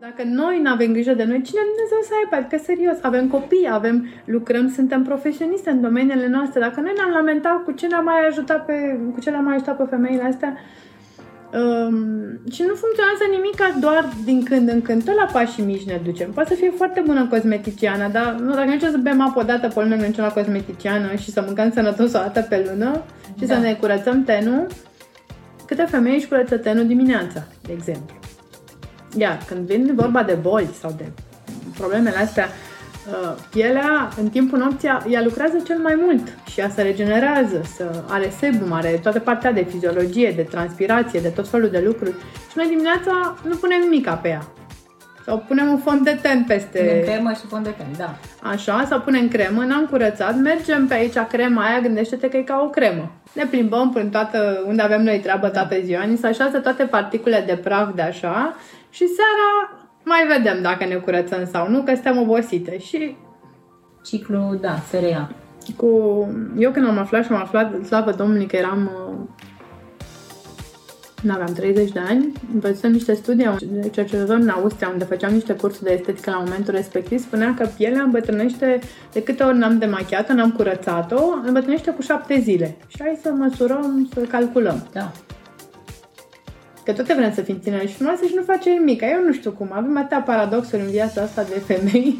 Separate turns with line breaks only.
Dacă noi nu avem grijă de noi, cine Dumnezeu să aibă? Adică serios, avem copii, avem, lucrăm, suntem profesioniști în domeniile noastre. Dacă noi ne-am lamentat cu ce le-am mai ajutat pe, cu ce le-am mai ajutat pe femeile astea, Um, și nu funcționează nimic doar din când în când, tot la pașii mici ne ducem. Poate să fie foarte bună cosmeticiană, dar nu, dacă nu să bem apă o dată pe lună, mergem la cosmeticiană și să mâncăm sănătos o dată pe lună și da. să ne curățăm tenul, câte femei își curăță tenul dimineața, de exemplu. Iar când vine vorba de boli sau de problemele astea, uh, pielea în timpul nopții ea lucrează cel mai mult și ea se regenerează, să are sebum, are toată partea de fiziologie, de transpirație, de tot felul de lucruri. Și noi dimineața nu punem nimic pe ea. Sau punem un fond de ten peste...
Punem cremă și fond de ten, da.
Așa, sau punem cremă, n-am curățat, mergem pe aici, crema aia, gândește-te că e ca o cremă. Ne plimbăm prin toată, unde avem noi treabă toată ziua, ni se așează toate particulele de praf de așa și seara mai vedem dacă ne curățăm sau nu, că suntem obosite. Și
ciclu, da, se reia.
Cu... Eu când am aflat și am aflat, slavă Domnului, că eram nu aveam 30 de ani, văzusem niște studii de cercetători în Austria unde făceam niște cursuri de estetică la momentul respectiv, spunea că pielea îmbătrânește, de câte ori n-am demachiat-o, n-am curățat-o, îmbătrânește cu șapte zile. Și hai să măsurăm, să calculăm.
Da.
Că toate vrem să fim tineri și frumoase și nu facem nimic. Eu nu știu cum. Avem atâtea paradoxuri în viața asta de femei.